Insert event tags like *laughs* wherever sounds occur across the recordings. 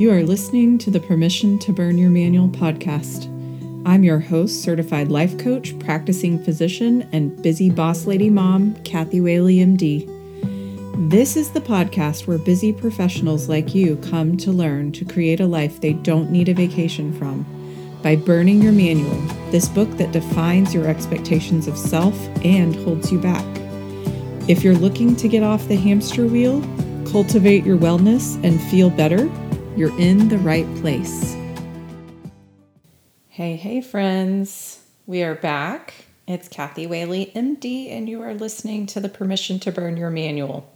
You are listening to the Permission to Burn Your Manual podcast. I'm your host, certified life coach, practicing physician, and busy boss lady mom, Kathy Whaley, MD. This is the podcast where busy professionals like you come to learn to create a life they don't need a vacation from by burning your manual, this book that defines your expectations of self and holds you back. If you're looking to get off the hamster wheel, cultivate your wellness, and feel better, you're in the right place. Hey, hey, friends. We are back. It's Kathy Whaley, MD, and you are listening to the Permission to Burn Your Manual.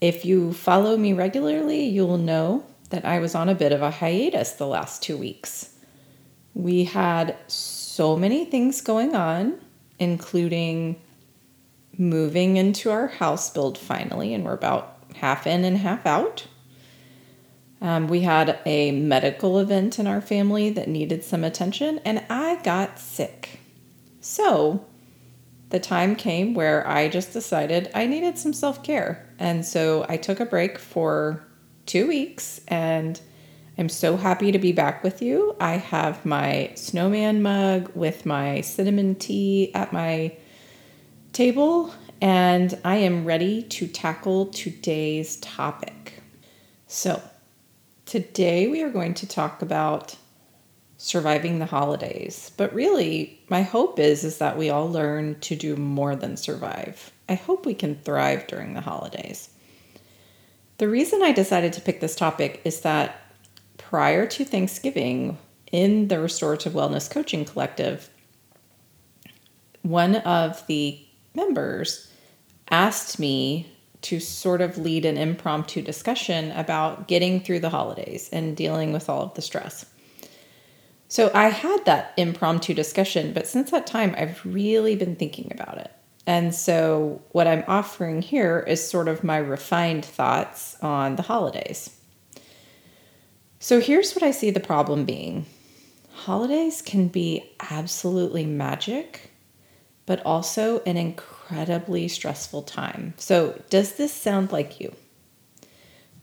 If you follow me regularly, you'll know that I was on a bit of a hiatus the last two weeks. We had so many things going on, including moving into our house build finally, and we're about half in and half out. Um, we had a medical event in our family that needed some attention, and I got sick. So the time came where I just decided I needed some self care. And so I took a break for two weeks, and I'm so happy to be back with you. I have my snowman mug with my cinnamon tea at my table, and I am ready to tackle today's topic. So, today we are going to talk about surviving the holidays. But really, my hope is is that we all learn to do more than survive. I hope we can thrive during the holidays. The reason I decided to pick this topic is that prior to Thanksgiving in the Restorative Wellness Coaching Collective, one of the members asked me to sort of lead an impromptu discussion about getting through the holidays and dealing with all of the stress. So I had that impromptu discussion, but since that time, I've really been thinking about it. And so, what I'm offering here is sort of my refined thoughts on the holidays. So, here's what I see the problem being holidays can be absolutely magic, but also an incredibly stressful time. So, does this sound like you?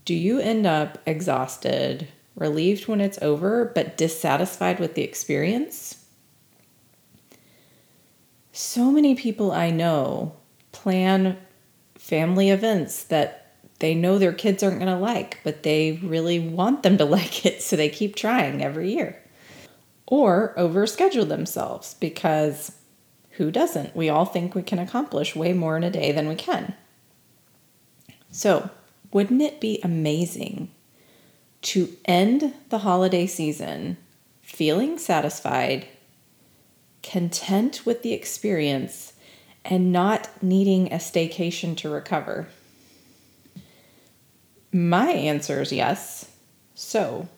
Do you end up exhausted, relieved when it's over, but dissatisfied with the experience? So many people I know plan family events that they know their kids aren't going to like, but they really want them to *laughs* like it, so they keep trying every year. Or overschedule themselves because who doesn't? We all think we can accomplish way more in a day than we can. So, wouldn't it be amazing to end the holiday season feeling satisfied, content with the experience, and not needing a staycation to recover? My answer is yes. So,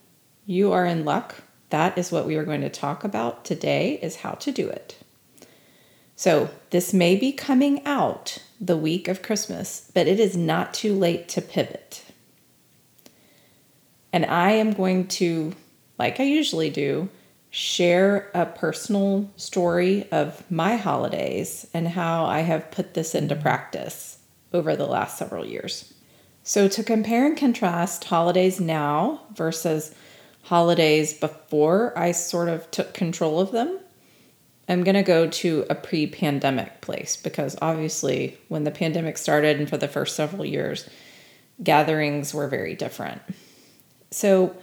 you are in luck. That is what we are going to talk about today is how to do it. So, this may be coming out the week of Christmas, but it is not too late to pivot. And I am going to, like I usually do, share a personal story of my holidays and how I have put this into mm-hmm. practice over the last several years. So, to compare and contrast holidays now versus holidays before I sort of took control of them, I'm going to go to a pre pandemic place because obviously, when the pandemic started and for the first several years, gatherings were very different. So,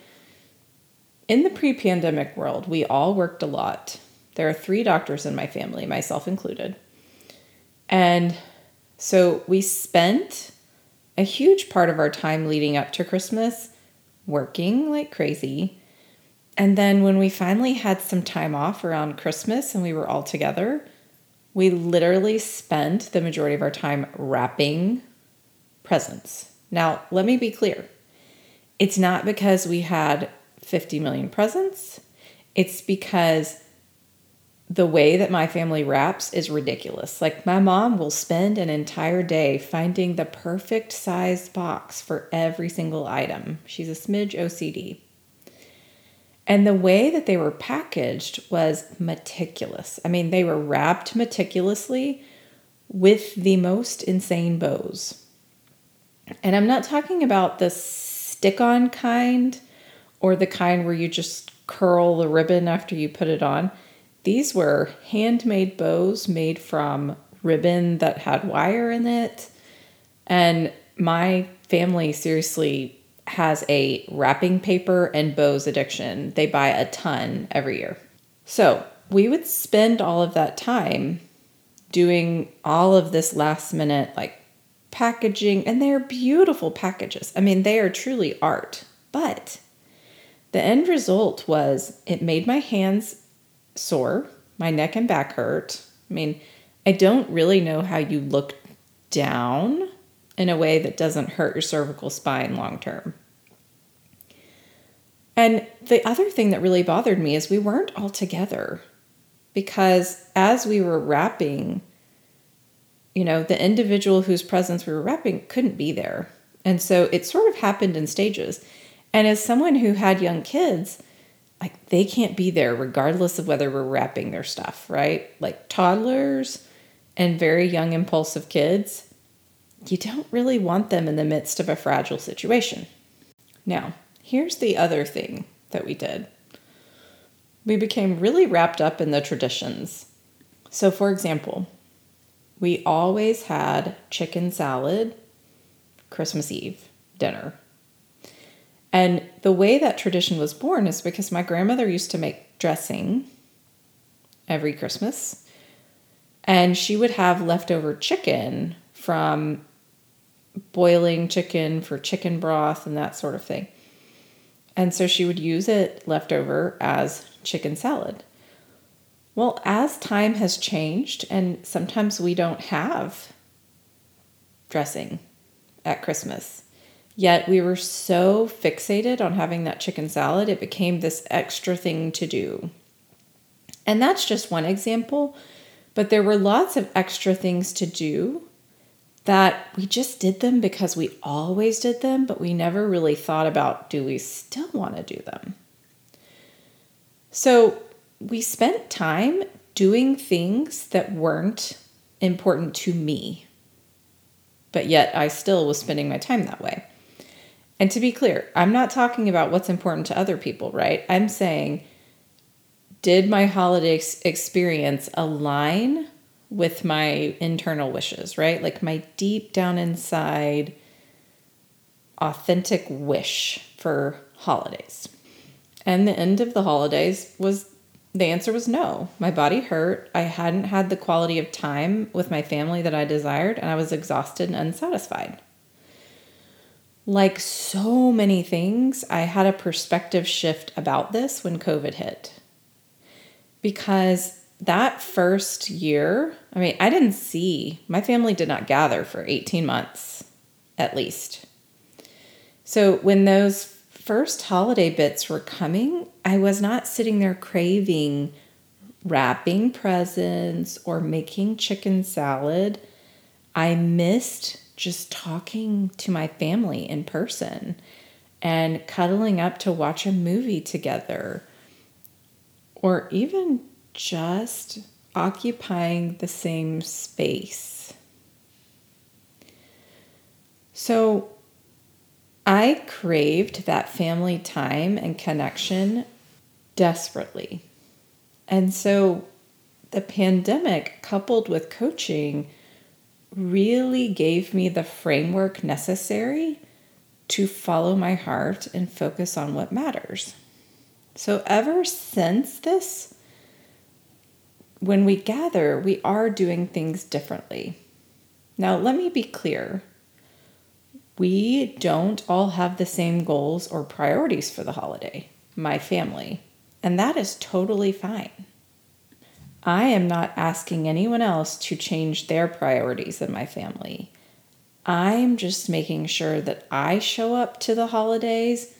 in the pre pandemic world, we all worked a lot. There are three doctors in my family, myself included. And so we spent a huge part of our time leading up to Christmas working like crazy. And then when we finally had some time off around Christmas and we were all together, we literally spent the majority of our time wrapping presents. Now, let me be clear it's not because we had 50 million presents, it's because the way that my family wraps is ridiculous. Like, my mom will spend an entire day finding the perfect sized box for every single item. She's a smidge OCD. And the way that they were packaged was meticulous. I mean, they were wrapped meticulously with the most insane bows. And I'm not talking about the stick on kind or the kind where you just curl the ribbon after you put it on. These were handmade bows made from ribbon that had wire in it. And my family seriously has a wrapping paper and bows addiction. They buy a ton every year. So we would spend all of that time doing all of this last minute, like packaging, and they're beautiful packages. I mean, they are truly art. But the end result was it made my hands sore, my neck and back hurt. I mean, I don't really know how you look down in a way that doesn't hurt your cervical spine long term. And the other thing that really bothered me is we weren't all together because as we were wrapping, you know, the individual whose presence we were wrapping couldn't be there. And so it sort of happened in stages. And as someone who had young kids, like they can't be there regardless of whether we're wrapping their stuff, right? Like toddlers and very young impulsive kids, you don't really want them in the midst of a fragile situation. Now, here's the other thing that we did we became really wrapped up in the traditions. So, for example, we always had chicken salad Christmas Eve dinner. And the way that tradition was born is because my grandmother used to make dressing every Christmas. And she would have leftover chicken from boiling chicken for chicken broth and that sort of thing. And so she would use it leftover as chicken salad. Well, as time has changed, and sometimes we don't have dressing at Christmas, yet we were so fixated on having that chicken salad, it became this extra thing to do. And that's just one example, but there were lots of extra things to do that we just did them because we always did them, but we never really thought about do we still want to do them? So we spent time doing things that weren't important to me, but yet I still was spending my time that way. And to be clear, I'm not talking about what's important to other people, right? I'm saying, did my holiday experience align with my internal wishes, right? Like my deep down inside authentic wish for holidays. And the end of the holidays was the answer was no. My body hurt. I hadn't had the quality of time with my family that I desired, and I was exhausted and unsatisfied. Like so many things, I had a perspective shift about this when COVID hit. Because that first year, I mean, I didn't see, my family did not gather for 18 months at least. So when those first holiday bits were coming, I was not sitting there craving wrapping presents or making chicken salad. I missed just talking to my family in person and cuddling up to watch a movie together or even just occupying the same space. So I craved that family time and connection desperately. And so the pandemic, coupled with coaching, really gave me the framework necessary to follow my heart and focus on what matters. So, ever since this, when we gather, we are doing things differently. Now, let me be clear. We don't all have the same goals or priorities for the holiday, my family, and that is totally fine. I am not asking anyone else to change their priorities in my family. I'm just making sure that I show up to the holidays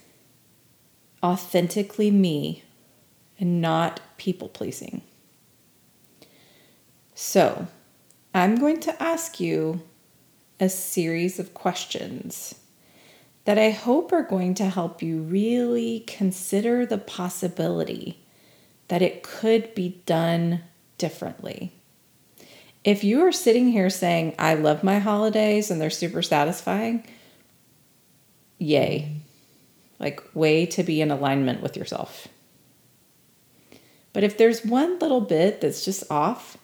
authentically me and not people pleasing. So, I'm going to ask you a series of questions that I hope are going to help you really consider the possibility that it could be done differently. If you are sitting here saying, I love my holidays and they're super satisfying, yay. like way to be in alignment with yourself. But if there's one little bit that's just off,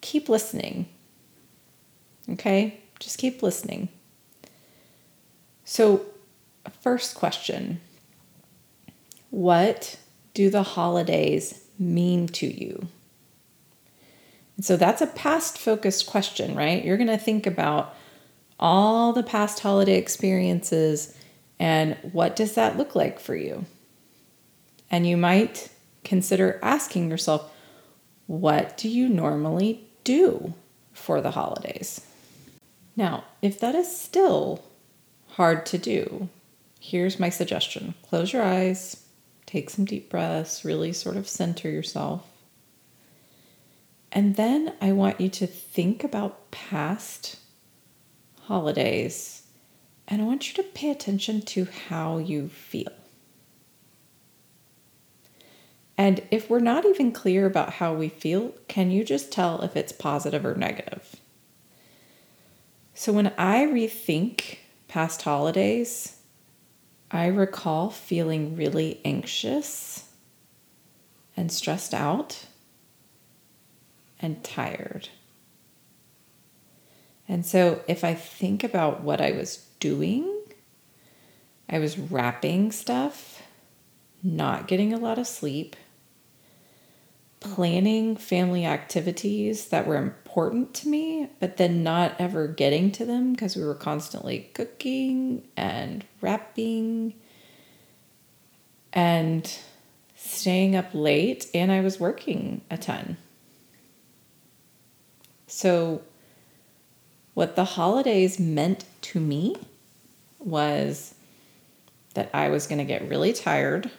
keep listening. Okay? Just keep listening. So, first question What do the holidays mean to you? And so that's a past focused question, right? You're going to think about all the past holiday experiences and what does that look like for you? And you might consider asking yourself, what do you normally do for the holidays? Now, if that is still hard to do, here's my suggestion close your eyes, take some deep breaths, really sort of center yourself. And then I want you to think about past holidays and I want you to pay attention to how you feel. And if we're not even clear about how we feel, can you just tell if it's positive or negative? So when I rethink past holidays, I recall feeling really anxious and stressed out and tired. And so if I think about what I was doing, I was wrapping stuff, not getting a lot of sleep, planning family activities that were important to me, but then not ever getting to them because we were constantly cooking and wrapping and staying up late, and I was working a ton. So, what the holidays meant to me was that I was going to get really tired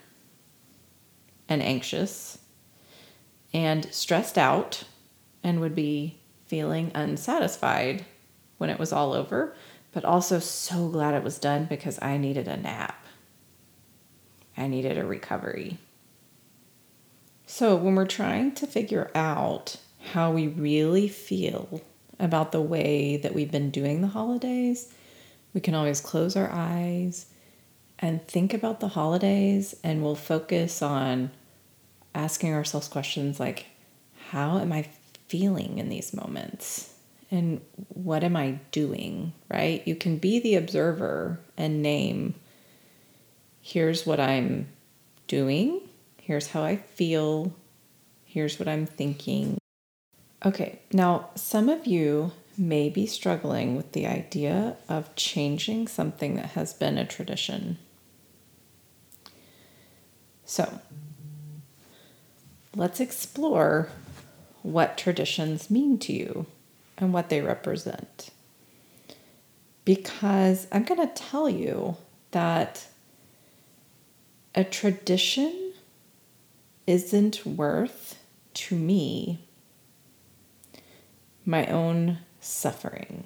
and anxious and stressed out and would be feeling unsatisfied when it was all over, but also so glad it was done because I needed a nap. I needed a recovery. So, when we're trying to figure out how we really feel about the way that we've been doing the holidays, we can always close our eyes and think about the holidays, and we'll focus on asking ourselves questions like, How am I feeling in these moments? And what am I doing? Right? You can be the observer and name, Here's what I'm doing, here's how I feel, here's what I'm thinking. Okay, now some of you may be struggling with the idea of changing something that has been a tradition. So, let's explore what traditions mean to you and what they represent. Because I'm going to tell you that a tradition isn't worth to me my own suffering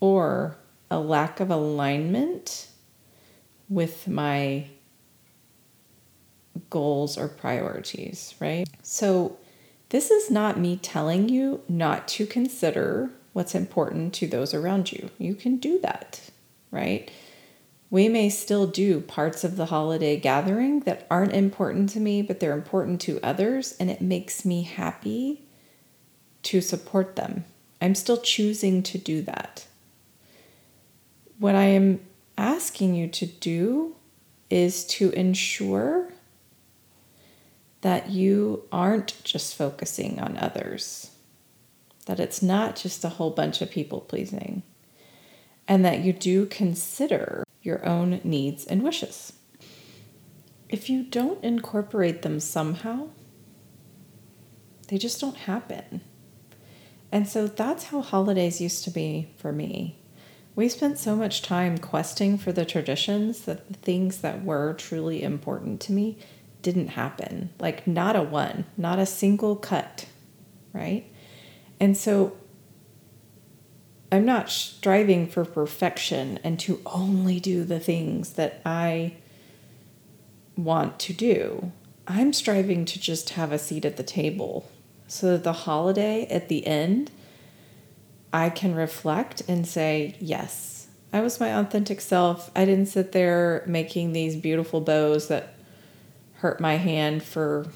or a lack of alignment with my goals or priorities, right? So, this is not me telling you not to consider what's important to those around you. You can do that, right? We may still do parts of the holiday gathering that aren't important to me, but they're important to others, and it makes me happy to support them. I'm still choosing to do that. What I am asking you to do is to ensure that you aren't just focusing on others, that it's not just a whole bunch of people pleasing, and that you do consider your own needs and wishes. If you don't incorporate them somehow, they just don't happen. And so that's how holidays used to be for me. We spent so much time questing for the traditions that the things that were truly important to me didn't happen. Like, not a one, not a single cut, right? And so I'm not striving for perfection and to only do the things that I want to do. I'm striving to just have a seat at the table so that the holiday at the end, I can reflect and say, yes, I was my authentic self. I didn't sit there making these beautiful bows that hurt my hand for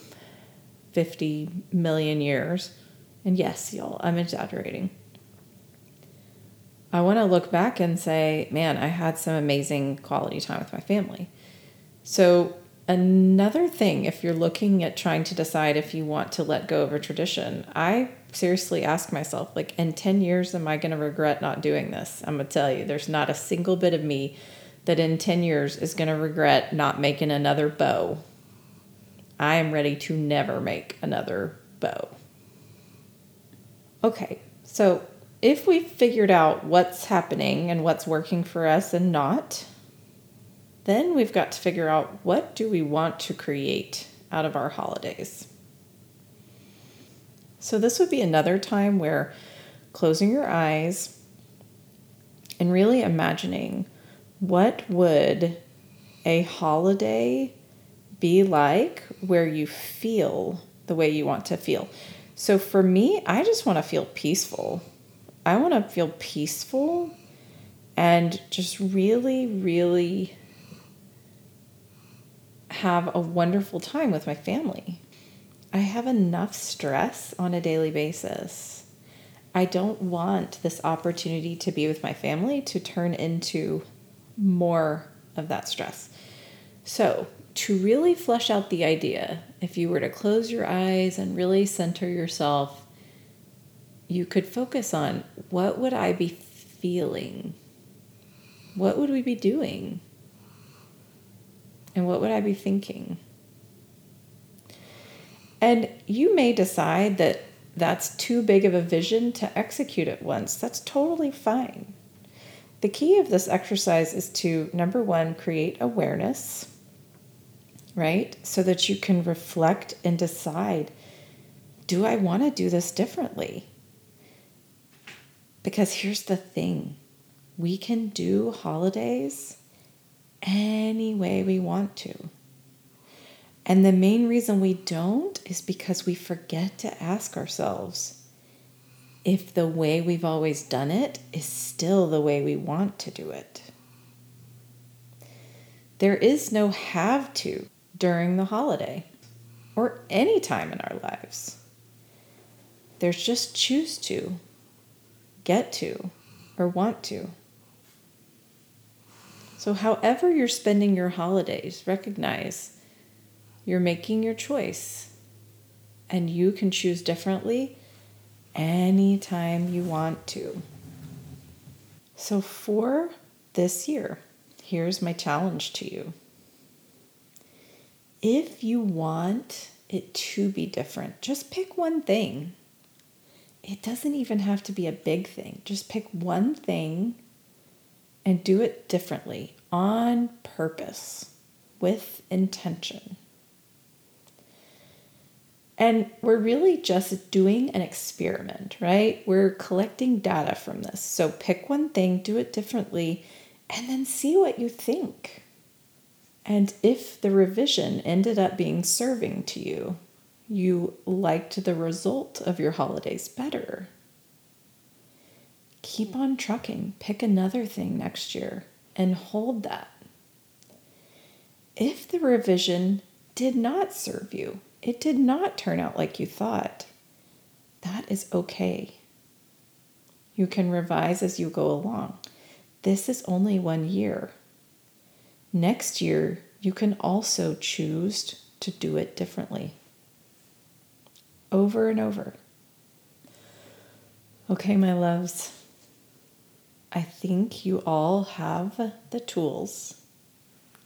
50 million years. And yes, y'all, I'm exaggerating. I want to look back and say, man, I had some amazing quality time with my family. So, another thing, if you're looking at trying to decide if you want to let go of a tradition, I seriously ask myself, like, in 10 years, am I going to regret not doing this? I'm going to tell you, there's not a single bit of me that in 10 years is going to regret not making another bow. I am ready to never make another bow. Okay, so if we've figured out what's happening and what's working for us and not, then we've got to figure out what do we want to create out of our holidays. So this would be another time where closing your eyes and really imagining what would a holiday be like where you feel the way you want to feel. So for me, I just want to feel peaceful. I want to feel peaceful and just really, really have a wonderful time with my family. I have enough stress on a daily basis. I don't want this opportunity to be with my family to turn into more of that stress. So, to really flesh out the idea, if you were to close your eyes and really center yourself, you could focus on what would I be feeling? What would we be doing? And what would I be thinking? And you may decide that that's too big of a vision to execute at once. That's totally fine. The key of this exercise is to number one, create awareness right? So that you can reflect and decide do I want to do this differently? Because here's the thing we can do holidays any way we want to. And the main reason we don't is because we forget to ask ourselves if the way we've always done it is still the way we want to do it. There is no have to during the holiday or any time in our lives. There's just choose to, get to, or want to. So, however you're spending your holidays, recognize you're making your choice and you can choose differently anytime you want to. So, for this year, here's my challenge to you if you want it to be different, just pick one thing. It doesn't even have to be a big thing. Just pick one thing and do it differently on purpose with intention. And we're really just doing an experiment, right? We're collecting data from this. So pick one thing, do it differently, and then see what you think. And if the revision ended up being serving to you, you liked the result of your holidays better, keep on trucking. Pick another thing next year and hold that. If the revision did not serve you, it did not turn out like you thought, that is okay. You can revise as you go along. This is only one year. Next year, you can also choose to do it differently. Over and over. Okay, my loves, I think you all have the tools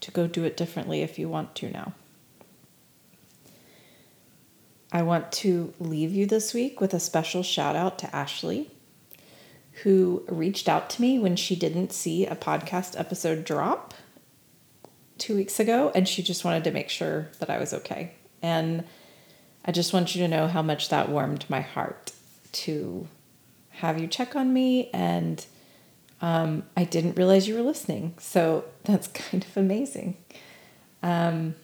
to go do it differently if you want to now. I want to leave you this week with a special shout out to Ashley, who reached out to me when she didn't see a podcast episode drop two weeks ago, and she just wanted to make sure that I was okay. And I just want you to know how much that warmed my heart to have you check on me. And um, I didn't realize you were listening. So *laughs* that's kind of amazing. Um,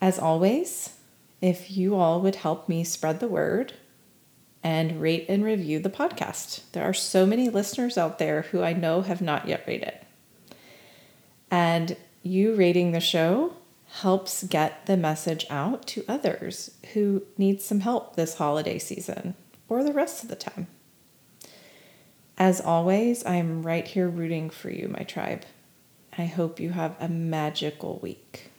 as always, if you all would help me spread the word, and rate and review the podcast. There are so many listeners out there who I know have not yet rated. And you rating the show helps get the message out to others who need some help this holiday season or the rest of the time. As always, I am right here rooting for you, my tribe. I hope you have a magical week.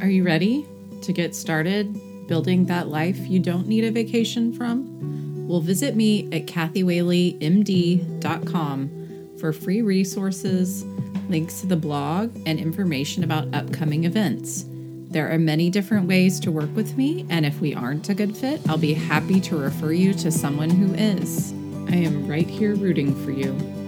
Are you ready to get started building that life you don't need a vacation from? Well, visit me at kathywhaleymd.com for free resources, links to the blog, and information about upcoming events. There are many different ways to work with me, and if we aren't a good fit, I'll be happy to refer you to someone who is. I am right here rooting for you.